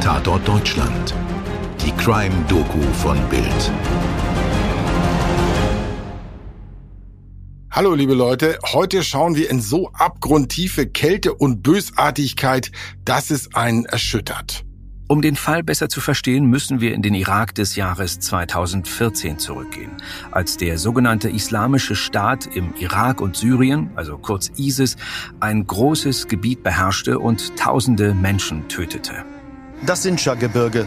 Tatort Deutschland. Die Crime-Doku von Bild. Hallo liebe Leute, heute schauen wir in so abgrundtiefe Kälte und Bösartigkeit, dass es einen erschüttert. Um den Fall besser zu verstehen, müssen wir in den Irak des Jahres 2014 zurückgehen, als der sogenannte Islamische Staat im Irak und Syrien, also kurz ISIS, ein großes Gebiet beherrschte und tausende Menschen tötete. Das Sinjar-Gebirge,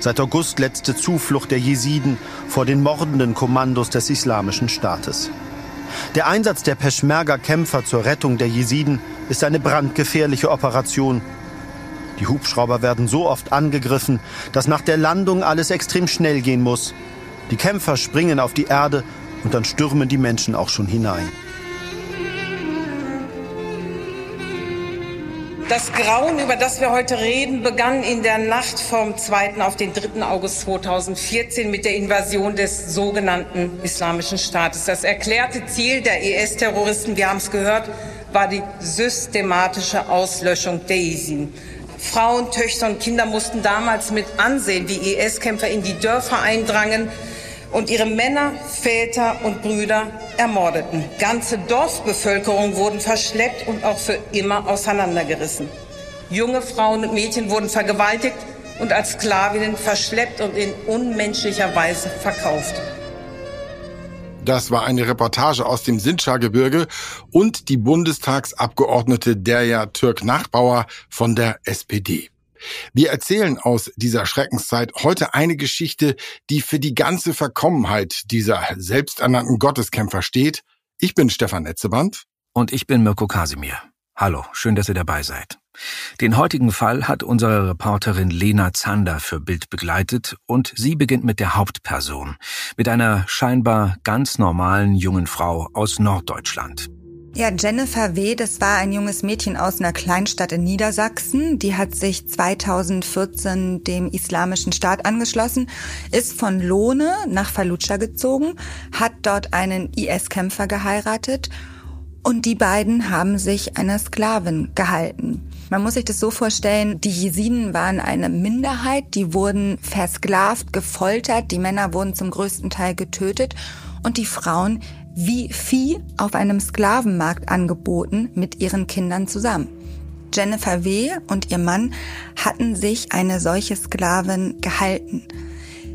seit August letzte Zuflucht der Jesiden vor den mordenden Kommandos des Islamischen Staates. Der Einsatz der Peschmerga-Kämpfer zur Rettung der Jesiden ist eine brandgefährliche Operation, die Hubschrauber werden so oft angegriffen, dass nach der Landung alles extrem schnell gehen muss. Die Kämpfer springen auf die Erde und dann stürmen die Menschen auch schon hinein. Das Grauen, über das wir heute reden, begann in der Nacht vom 2. auf den 3. August 2014 mit der Invasion des sogenannten Islamischen Staates. Das erklärte Ziel der IS-Terroristen, wir haben es gehört, war die systematische Auslöschung der Jesiden. Frauen, Töchter und Kinder mussten damals mit ansehen, wie IS-Kämpfer in die Dörfer eindrangen und ihre Männer, Väter und Brüder ermordeten. Ganze Dorfbevölkerung wurden verschleppt und auch für immer auseinandergerissen. Junge Frauen und Mädchen wurden vergewaltigt und als Sklavinnen verschleppt und in unmenschlicher Weise verkauft. Das war eine Reportage aus dem Sinjar-Gebirge und die Bundestagsabgeordnete Derja Türk-Nachbauer von der SPD. Wir erzählen aus dieser Schreckenszeit heute eine Geschichte, die für die ganze Verkommenheit dieser selbsternannten Gotteskämpfer steht. Ich bin Stefan Netzeband. Und ich bin Mirko Kasimir. Hallo, schön, dass ihr dabei seid. Den heutigen Fall hat unsere Reporterin Lena Zander für Bild begleitet und sie beginnt mit der Hauptperson, mit einer scheinbar ganz normalen jungen Frau aus Norddeutschland. Ja, Jennifer W., das war ein junges Mädchen aus einer Kleinstadt in Niedersachsen. Die hat sich 2014 dem Islamischen Staat angeschlossen, ist von Lohne nach Fallujah gezogen, hat dort einen IS-Kämpfer geheiratet und die beiden haben sich einer Sklavin gehalten. Man muss sich das so vorstellen, die Jesiden waren eine Minderheit, die wurden versklavt, gefoltert, die Männer wurden zum größten Teil getötet und die Frauen wie Vieh auf einem Sklavenmarkt angeboten mit ihren Kindern zusammen. Jennifer W. und ihr Mann hatten sich eine solche Sklavin gehalten.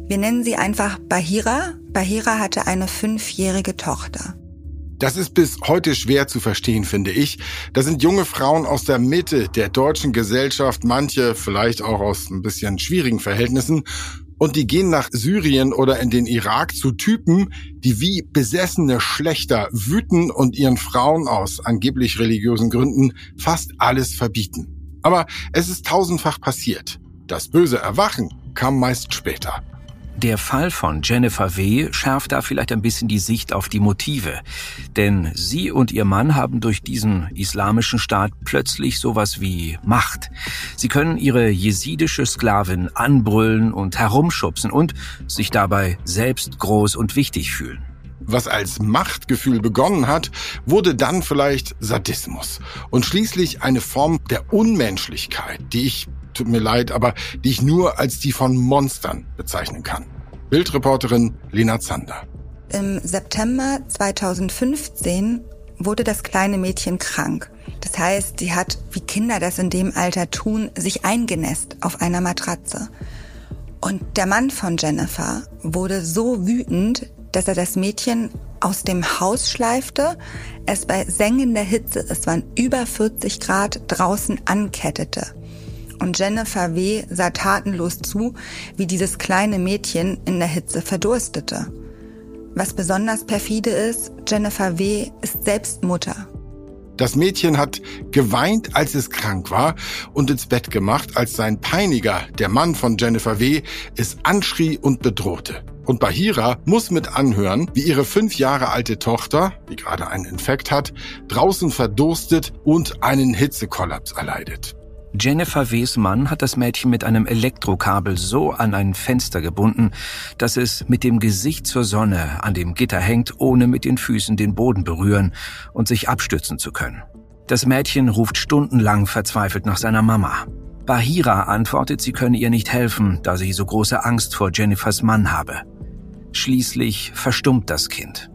Wir nennen sie einfach Bahira. Bahira hatte eine fünfjährige Tochter. Das ist bis heute schwer zu verstehen, finde ich. Da sind junge Frauen aus der Mitte der deutschen Gesellschaft, manche vielleicht auch aus ein bisschen schwierigen Verhältnissen, und die gehen nach Syrien oder in den Irak zu Typen, die wie besessene Schlechter wüten und ihren Frauen aus angeblich religiösen Gründen fast alles verbieten. Aber es ist tausendfach passiert. Das böse Erwachen kam meist später. Der Fall von Jennifer W. schärft da vielleicht ein bisschen die Sicht auf die Motive. Denn sie und ihr Mann haben durch diesen islamischen Staat plötzlich sowas wie Macht. Sie können ihre jesidische Sklavin anbrüllen und herumschubsen und sich dabei selbst groß und wichtig fühlen. Was als Machtgefühl begonnen hat, wurde dann vielleicht Sadismus und schließlich eine Form der Unmenschlichkeit, die ich tut mir leid, aber die ich nur als die von Monstern bezeichnen kann. Bildreporterin Lena Zander. Im September 2015 wurde das kleine Mädchen krank. Das heißt, sie hat, wie Kinder das in dem Alter tun, sich eingenässt auf einer Matratze. Und der Mann von Jennifer wurde so wütend, dass er das Mädchen aus dem Haus schleifte, es bei sengender Hitze, es waren über 40 Grad, draußen ankettete und Jennifer W. sah tatenlos zu, wie dieses kleine Mädchen in der Hitze verdurstete. Was besonders perfide ist, Jennifer W. ist selbst Mutter. Das Mädchen hat geweint, als es krank war und ins Bett gemacht, als sein Peiniger, der Mann von Jennifer W., es anschrie und bedrohte. Und Bahira muss mit anhören, wie ihre fünf Jahre alte Tochter, die gerade einen Infekt hat, draußen verdurstet und einen Hitzekollaps erleidet. Jennifer W.'s Mann hat das Mädchen mit einem Elektrokabel so an ein Fenster gebunden, dass es mit dem Gesicht zur Sonne an dem Gitter hängt, ohne mit den Füßen den Boden berühren und sich abstützen zu können. Das Mädchen ruft stundenlang verzweifelt nach seiner Mama. Bahira antwortet, sie könne ihr nicht helfen, da sie so große Angst vor Jennifers Mann habe. Schließlich verstummt das Kind.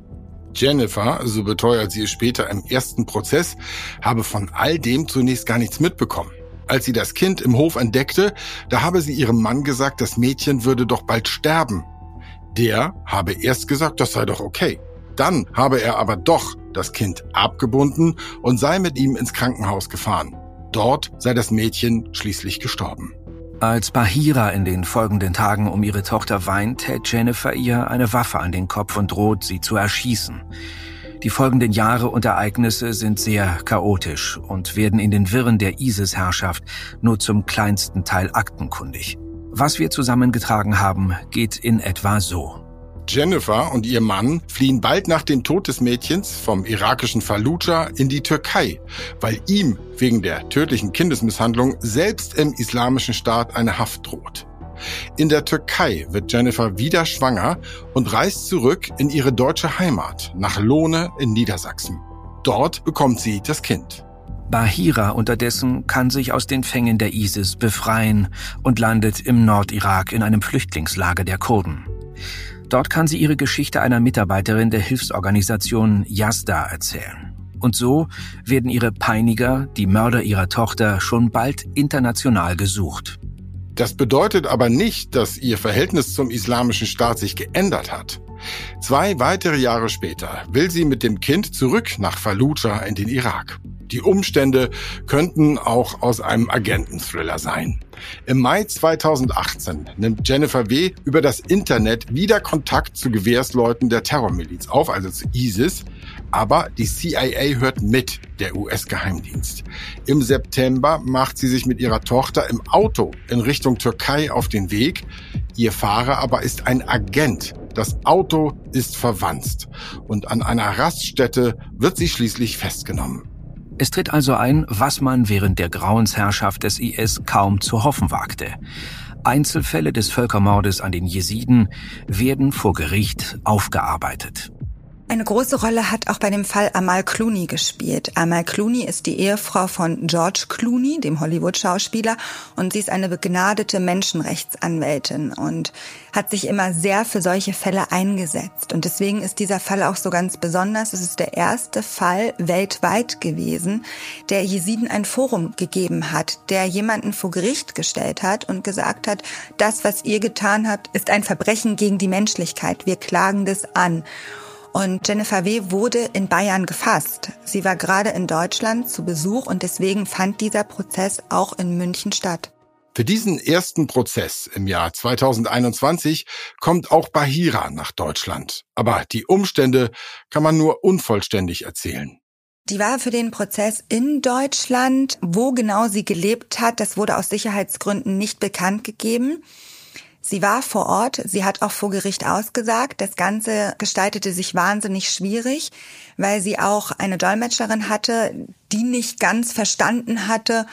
Jennifer, so beteuert sie es später im ersten Prozess, habe von all dem zunächst gar nichts mitbekommen. Als sie das Kind im Hof entdeckte, da habe sie ihrem Mann gesagt, das Mädchen würde doch bald sterben. Der habe erst gesagt, das sei doch okay. Dann habe er aber doch das Kind abgebunden und sei mit ihm ins Krankenhaus gefahren. Dort sei das Mädchen schließlich gestorben. Als Bahira in den folgenden Tagen um ihre Tochter weint, hält Jennifer ihr eine Waffe an den Kopf und droht, sie zu erschießen. Die folgenden Jahre und Ereignisse sind sehr chaotisch und werden in den Wirren der ISIS-Herrschaft nur zum kleinsten Teil aktenkundig. Was wir zusammengetragen haben, geht in etwa so. Jennifer und ihr Mann fliehen bald nach dem Tod des Mädchens vom irakischen Fallujah in die Türkei, weil ihm wegen der tödlichen Kindesmisshandlung selbst im islamischen Staat eine Haft droht. In der Türkei wird Jennifer wieder schwanger und reist zurück in ihre deutsche Heimat, nach Lohne in Niedersachsen. Dort bekommt sie das Kind. Bahira unterdessen kann sich aus den Fängen der ISIS befreien und landet im Nordirak in einem Flüchtlingslager der Kurden. Dort kann sie ihre Geschichte einer Mitarbeiterin der Hilfsorganisation Yazda erzählen. Und so werden ihre Peiniger, die Mörder ihrer Tochter, schon bald international gesucht. Das bedeutet aber nicht, dass ihr Verhältnis zum islamischen Staat sich geändert hat. Zwei weitere Jahre später will sie mit dem Kind zurück nach Fallujah in den Irak. Die Umstände könnten auch aus einem Agenten-Thriller sein. Im Mai 2018 nimmt Jennifer W. über das Internet wieder Kontakt zu Gewehrsleuten der Terrormiliz auf, also zu ISIS. Aber die CIA hört mit, der US-Geheimdienst. Im September macht sie sich mit ihrer Tochter im Auto in Richtung Türkei auf den Weg. Ihr Fahrer aber ist ein Agent. Das Auto ist verwanzt. Und an einer Raststätte wird sie schließlich festgenommen. Es tritt also ein, was man während der Grauensherrschaft des IS kaum zu hoffen wagte. Einzelfälle des Völkermordes an den Jesiden werden vor Gericht aufgearbeitet. Eine große Rolle hat auch bei dem Fall Amal Clooney gespielt. Amal Clooney ist die Ehefrau von George Clooney, dem Hollywood-Schauspieler, und sie ist eine begnadete Menschenrechtsanwältin und hat sich immer sehr für solche Fälle eingesetzt. Und deswegen ist dieser Fall auch so ganz besonders. Es ist der erste Fall weltweit gewesen, der Jesiden ein Forum gegeben hat, der jemanden vor Gericht gestellt hat und gesagt hat, das, was ihr getan habt, ist ein Verbrechen gegen die Menschlichkeit. Wir klagen das an. Und Jennifer W. wurde in Bayern gefasst. Sie war gerade in Deutschland zu Besuch und deswegen fand dieser Prozess auch in München statt. Für diesen ersten Prozess im Jahr 2021 kommt auch Bahira nach Deutschland. Aber die Umstände kann man nur unvollständig erzählen. Die war für den Prozess in Deutschland. Wo genau sie gelebt hat, das wurde aus Sicherheitsgründen nicht bekannt gegeben. Sie war vor Ort, sie hat auch vor Gericht ausgesagt. Das Ganze gestaltete sich wahnsinnig schwierig, weil sie auch eine Dolmetscherin hatte, die nicht ganz verstanden hatte,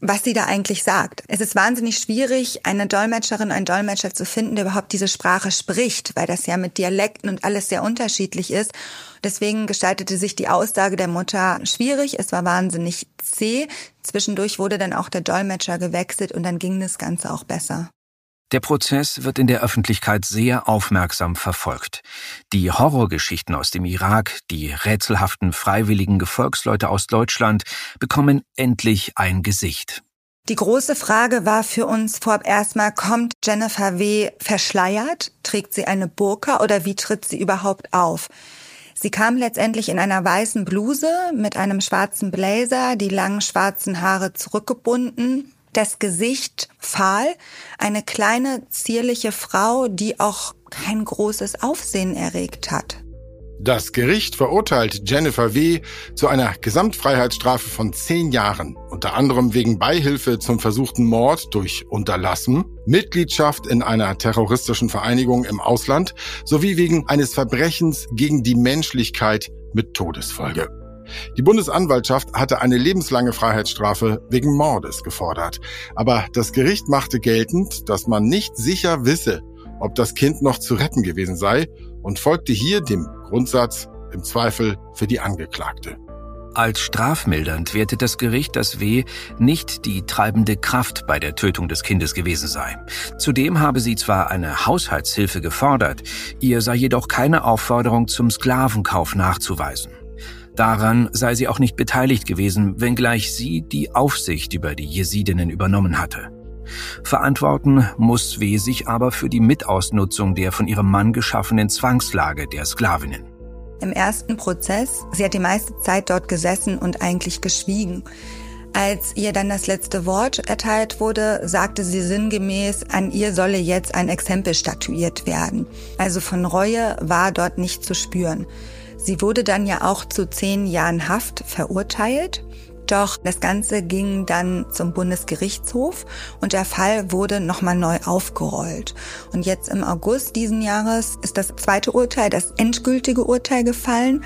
was sie da eigentlich sagt. Es ist wahnsinnig schwierig, eine Dolmetscherin, einen Dolmetscher zu finden, der überhaupt diese Sprache spricht, weil das ja mit Dialekten und alles sehr unterschiedlich ist. Deswegen gestaltete sich die Aussage der Mutter schwierig. Es war wahnsinnig zäh. Zwischendurch wurde dann auch der Dolmetscher gewechselt und dann ging das Ganze auch besser. Der Prozess wird in der Öffentlichkeit sehr aufmerksam verfolgt. Die Horrorgeschichten aus dem Irak, die rätselhaften freiwilligen Gefolgsleute aus Deutschland bekommen endlich ein Gesicht. Die große Frage war für uns vorab erstmal, kommt Jennifer W. verschleiert? Trägt sie eine Burka oder wie tritt sie überhaupt auf? Sie kam letztendlich in einer weißen Bluse mit einem schwarzen Blazer, die langen schwarzen Haare zurückgebunden, das Gesicht fahl, eine kleine, zierliche Frau, die auch kein großes Aufsehen erregt hat. Das Gericht verurteilt Jennifer W. zu einer Gesamtfreiheitsstrafe von zehn Jahren, unter anderem wegen Beihilfe zum versuchten Mord durch Unterlassen, Mitgliedschaft in einer terroristischen Vereinigung im Ausland sowie wegen eines Verbrechens gegen die Menschlichkeit mit Todesfolge. Die Bundesanwaltschaft hatte eine lebenslange Freiheitsstrafe wegen Mordes gefordert. Aber das Gericht machte geltend, dass man nicht sicher wisse, ob das Kind noch zu retten gewesen sei und folgte hier dem Grundsatz im Zweifel für die Angeklagte. Als strafmildernd wertet das Gericht, dass W. nicht die treibende Kraft bei der Tötung des Kindes gewesen sei. Zudem habe sie zwar eine Haushaltshilfe gefordert, ihr sei jedoch keine Aufforderung zum Sklavenkauf nachzuweisen. Daran sei sie auch nicht beteiligt gewesen, wenngleich sie die Aufsicht über die Jesidinnen übernommen hatte. Verantworten muss W. sich aber für die Mitausnutzung der von ihrem Mann geschaffenen Zwangslage der Sklavinnen. Im ersten Prozess, sie hat die meiste Zeit dort gesessen und eigentlich geschwiegen. Als ihr dann das letzte Wort erteilt wurde, sagte sie sinngemäß, an ihr solle jetzt ein Exempel statuiert werden. Also von Reue war dort nicht zu spüren. Sie wurde dann ja auch zu zehn Jahren Haft verurteilt. Doch das Ganze ging dann zum Bundesgerichtshof und der Fall wurde nochmal neu aufgerollt. Und jetzt im August diesen Jahres ist das zweite Urteil, das endgültige Urteil gefallen.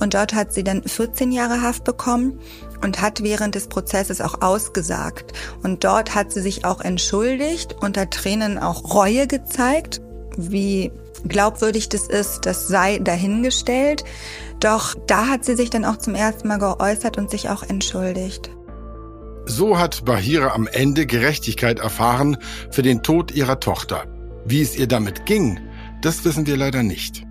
Und dort hat sie dann 14 Jahre Haft bekommen und hat während des Prozesses auch ausgesagt. Und dort hat sie sich auch entschuldigt, unter Tränen auch Reue gezeigt, wie glaubwürdig das ist, das sei dahingestellt. Doch da hat sie sich dann auch zum ersten Mal geäußert und sich auch entschuldigt. So hat Bahira am Ende Gerechtigkeit erfahren für den Tod ihrer Tochter. Wie es ihr damit ging, das wissen wir leider nicht.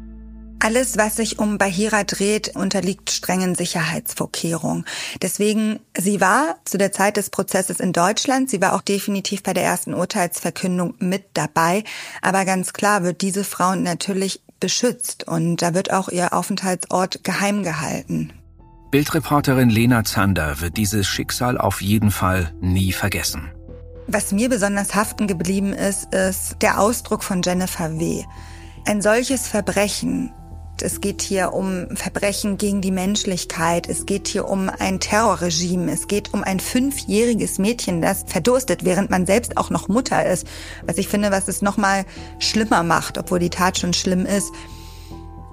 Alles, was sich um Bahira dreht, unterliegt strengen Sicherheitsvorkehrungen. Deswegen, sie war zu der Zeit des Prozesses in Deutschland, sie war auch definitiv bei der ersten Urteilsverkündung mit dabei. Aber ganz klar wird diese Frau natürlich beschützt und da wird auch ihr Aufenthaltsort geheim gehalten. Bildreporterin Lena Zander wird dieses Schicksal auf jeden Fall nie vergessen. Was mir besonders haften geblieben ist, ist der Ausdruck von Jennifer W. Ein solches Verbrechen es geht hier um Verbrechen gegen die Menschlichkeit. Es geht hier um ein Terrorregime. Es geht um ein fünfjähriges Mädchen, das verdurstet, während man selbst auch noch Mutter ist. Was ich finde, was es noch mal schlimmer macht, obwohl die Tat schon schlimm ist.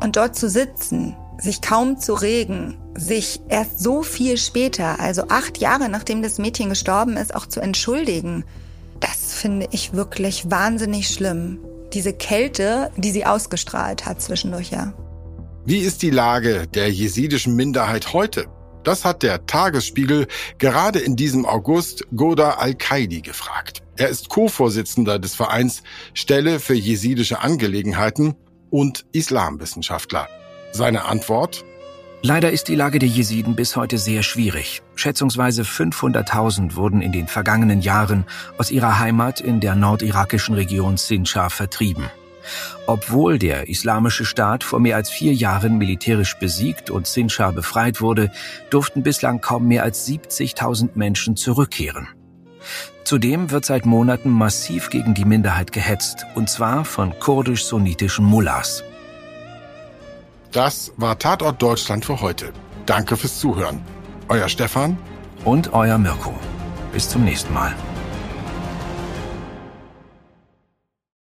Und dort zu sitzen, sich kaum zu regen, sich erst so viel später, also acht Jahre nachdem das Mädchen gestorben ist, auch zu entschuldigen, das finde ich wirklich wahnsinnig schlimm. Diese Kälte, die sie ausgestrahlt hat zwischendurch, ja. Wie ist die Lage der jesidischen Minderheit heute? Das hat der Tagesspiegel gerade in diesem August Goda Al-Qaidi gefragt. Er ist Co-Vorsitzender des Vereins Stelle für jesidische Angelegenheiten und Islamwissenschaftler. Seine Antwort? Leider ist die Lage der Jesiden bis heute sehr schwierig. Schätzungsweise 500.000 wurden in den vergangenen Jahren aus ihrer Heimat in der nordirakischen Region Sinjar vertrieben. Obwohl der Islamische Staat vor mehr als vier Jahren militärisch besiegt und Sinjar befreit wurde, durften bislang kaum mehr als 70.000 Menschen zurückkehren. Zudem wird seit Monaten massiv gegen die Minderheit gehetzt, und zwar von kurdisch-sunnitischen Mullahs. Das war Tatort Deutschland für heute. Danke fürs Zuhören. Euer Stefan und euer Mirko. Bis zum nächsten Mal.